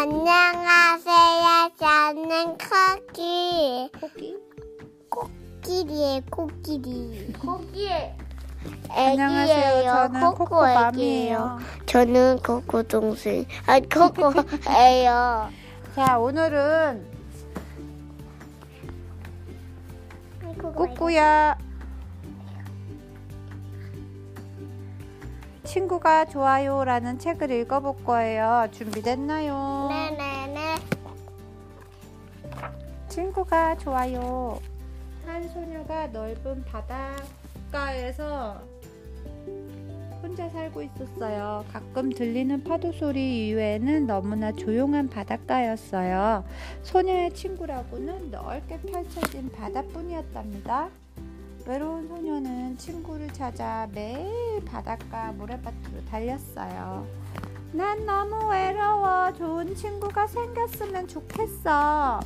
안녕하세요. 저는 코끼. 코끼? 코끼리에 코끼리. 코끼. 안녕하세요. 저는 코코 코코 맘이에요. 애기예요. 저는 코코 동생. 아 코코예요. 자, 오늘은 꾸꾸야 친구가 좋아요 라는 책을 읽어볼 거예요. 준비됐나요? 네네네. 친구가 좋아요. 한 소녀가 넓은 바닷가에서 혼자 살고 있었어요. 가끔 들리는 파도 소리 이외에는 너무나 조용한 바닷가였어요. 소녀의 친구라고는 넓게 펼쳐진 바다뿐이었답니다. 외로운 소녀는 친구를 찾아 매일 바닷가 모래밭으로 달렸어요. 난 너무 외로워. 좋은 친구가 생겼으면 좋겠어.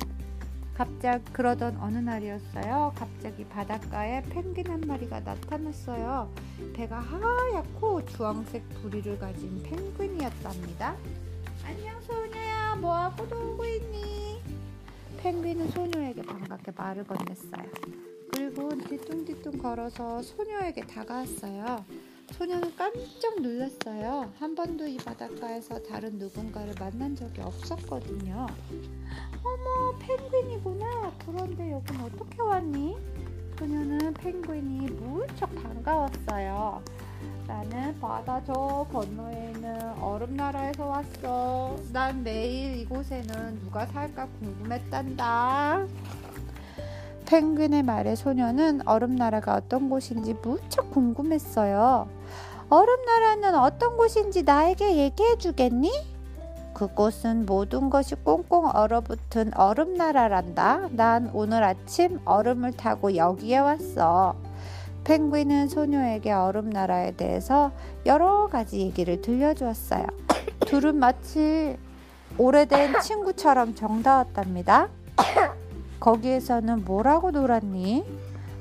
갑자기 그러던 어느 날이었어요. 갑자기 바닷가에 펭귄 한 마리가 나타났어요. 배가 하얗고 주황색 부리를 가진 펭귄이었답니다. 안녕 소녀야, 뭐하고 놀고 있니? 펭귄은 소녀에게 반갑게 말을 건넸어요. 그리고 뒤뚱뒤뚱 걸어서 소녀에게 다가왔어요. 소녀는 깜짝 놀랐어요. 한 번도 이 바닷가에서 다른 누군가를 만난 적이 없었거든요. 어머, 펭귄이구나. 그런데 여긴 어떻게 왔니? 소녀는 펭귄이 무척 반가웠어요. 나는 바다 저 건너에 있는 얼음 나라에서 왔어. 난 매일 이곳에는 누가 살까 궁금했단다. 펭귄의 말에 소녀는 얼음나라가 어떤 곳인지 무척 궁금했어요. 얼음나라는 어떤 곳인지 나에게 얘기해 주겠니? 그곳은 모든 것이 꽁꽁 얼어붙은 얼음나라란다. 난 오늘 아침 얼음을 타고 여기에 왔어. 펭귄은 소녀에게 얼음나라에 대해서 여러 가지 얘기를 들려주었어요. 둘은 마치 오래된 친구처럼 정다웠답니다. 거기에서는 뭐라고 놀았니?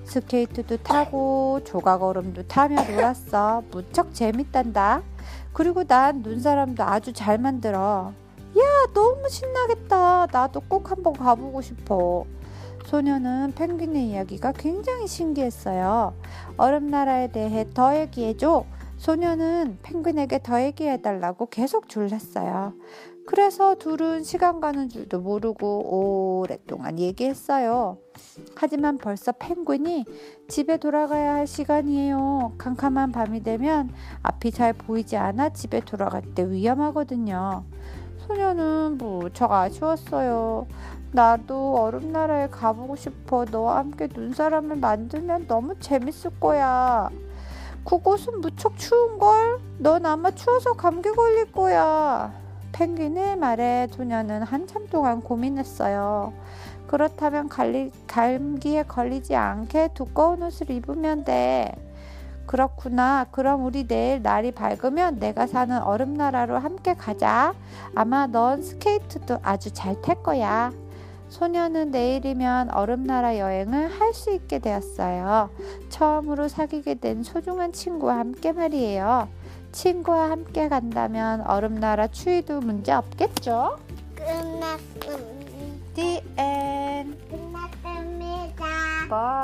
스케이트도 타고 조각 얼음도 타며 놀았어. 무척 재밌단다. 그리고 난 눈사람도 아주 잘 만들어. 야, 너무 신나겠다. 나도 꼭 한번 가보고 싶어. 소녀는 펭귄의 이야기가 굉장히 신기했어요. 얼음 나라에 대해 더 얘기해줘. 소녀는 펭귄에게 더 얘기해달라고 계속 졸랐어요. 그래서 둘은 시간 가는 줄도 모르고 오랫동안 얘기했어요. 하지만 벌써 펭귄이 집에 돌아가야 할 시간이에요. 캄캄한 밤이 되면 앞이 잘 보이지 않아 집에 돌아갈 때 위험하거든요. 소녀는 무척 아쉬웠어요. 나도 얼음 나라에 가보고 싶어. 너와 함께 눈사람을 만들면 너무 재밌을 거야. 그곳은 무척 추운걸? 넌 아마 추워서 감기 걸릴 거야. 펭귄의 말에 소녀는 한참 동안 고민했어요. 그렇다면 갈리, 감기에 걸리지 않게 두꺼운 옷을 입으면 돼. 그렇구나. 그럼 우리 내일 날이 밝으면 내가 사는 얼음나라로 함께 가자. 아마 넌 스케이트도 아주 잘 탈 거야. 소녀는 내일이면 얼음나라 여행을 할 수 있게 되었어요. 처음으로 사귀게 된 소중한 친구와 함께 말이에요. 친구와 함께 간다면 얼음나라 추위도 문제 없겠죠? 끝났습니다. The end. 끝났습니다. Bye.